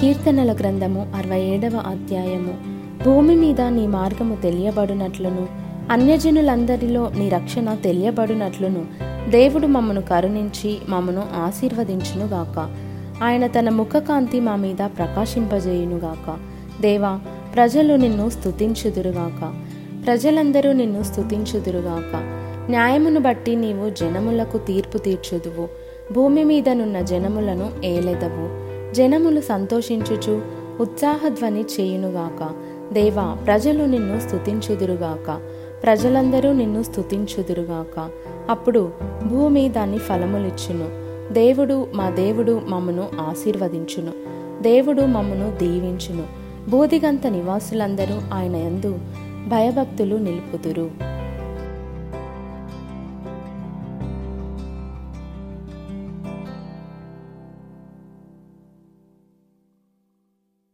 కీర్తనల గ్రంథము అరవై ఏడవ అధ్యాయము. భూమి మీద నీ మార్గము తెలియబడునట్లును అన్యజనులందరిలో నీ రక్షణ తెలియబడునట్లును. దేవుడు మమ్మను కరుణించి మమ్మను ఆశీర్వదించునుగాక. ఆయన తన ముఖకాంతి మా మీద ప్రకాశింపజేయునుగాక. దేవా ప్రజలు నిన్ను స్తుతించుదురుగాక. ప్రజలందరూ నిన్ను స్తుతించుదురుగాక. న్యాయమును బట్టి నీవు జనములకు తీర్పు తీర్చుదువు. భూమి మీదనున్న జనములను ఏలెదవు. జనములు సంతోషించుచు ఉత్సాహధ్వని చేయునుగాక. దేవా ప్రజలు నిన్ను స్తుతించుదురుగాక. ప్రజలందరూ నిన్ను స్తుతించుదురుగాక. అప్పుడు భూమి దాని ఫలములిచ్చును. దేవుడు మా దేవుడు మమ్మను ఆశీర్వదించును. దేవుడు మమ్మను దీవించును. బూదిగంత నివాసులందరూ ఆయన యందు భయభక్తులు నిలుపుదురు.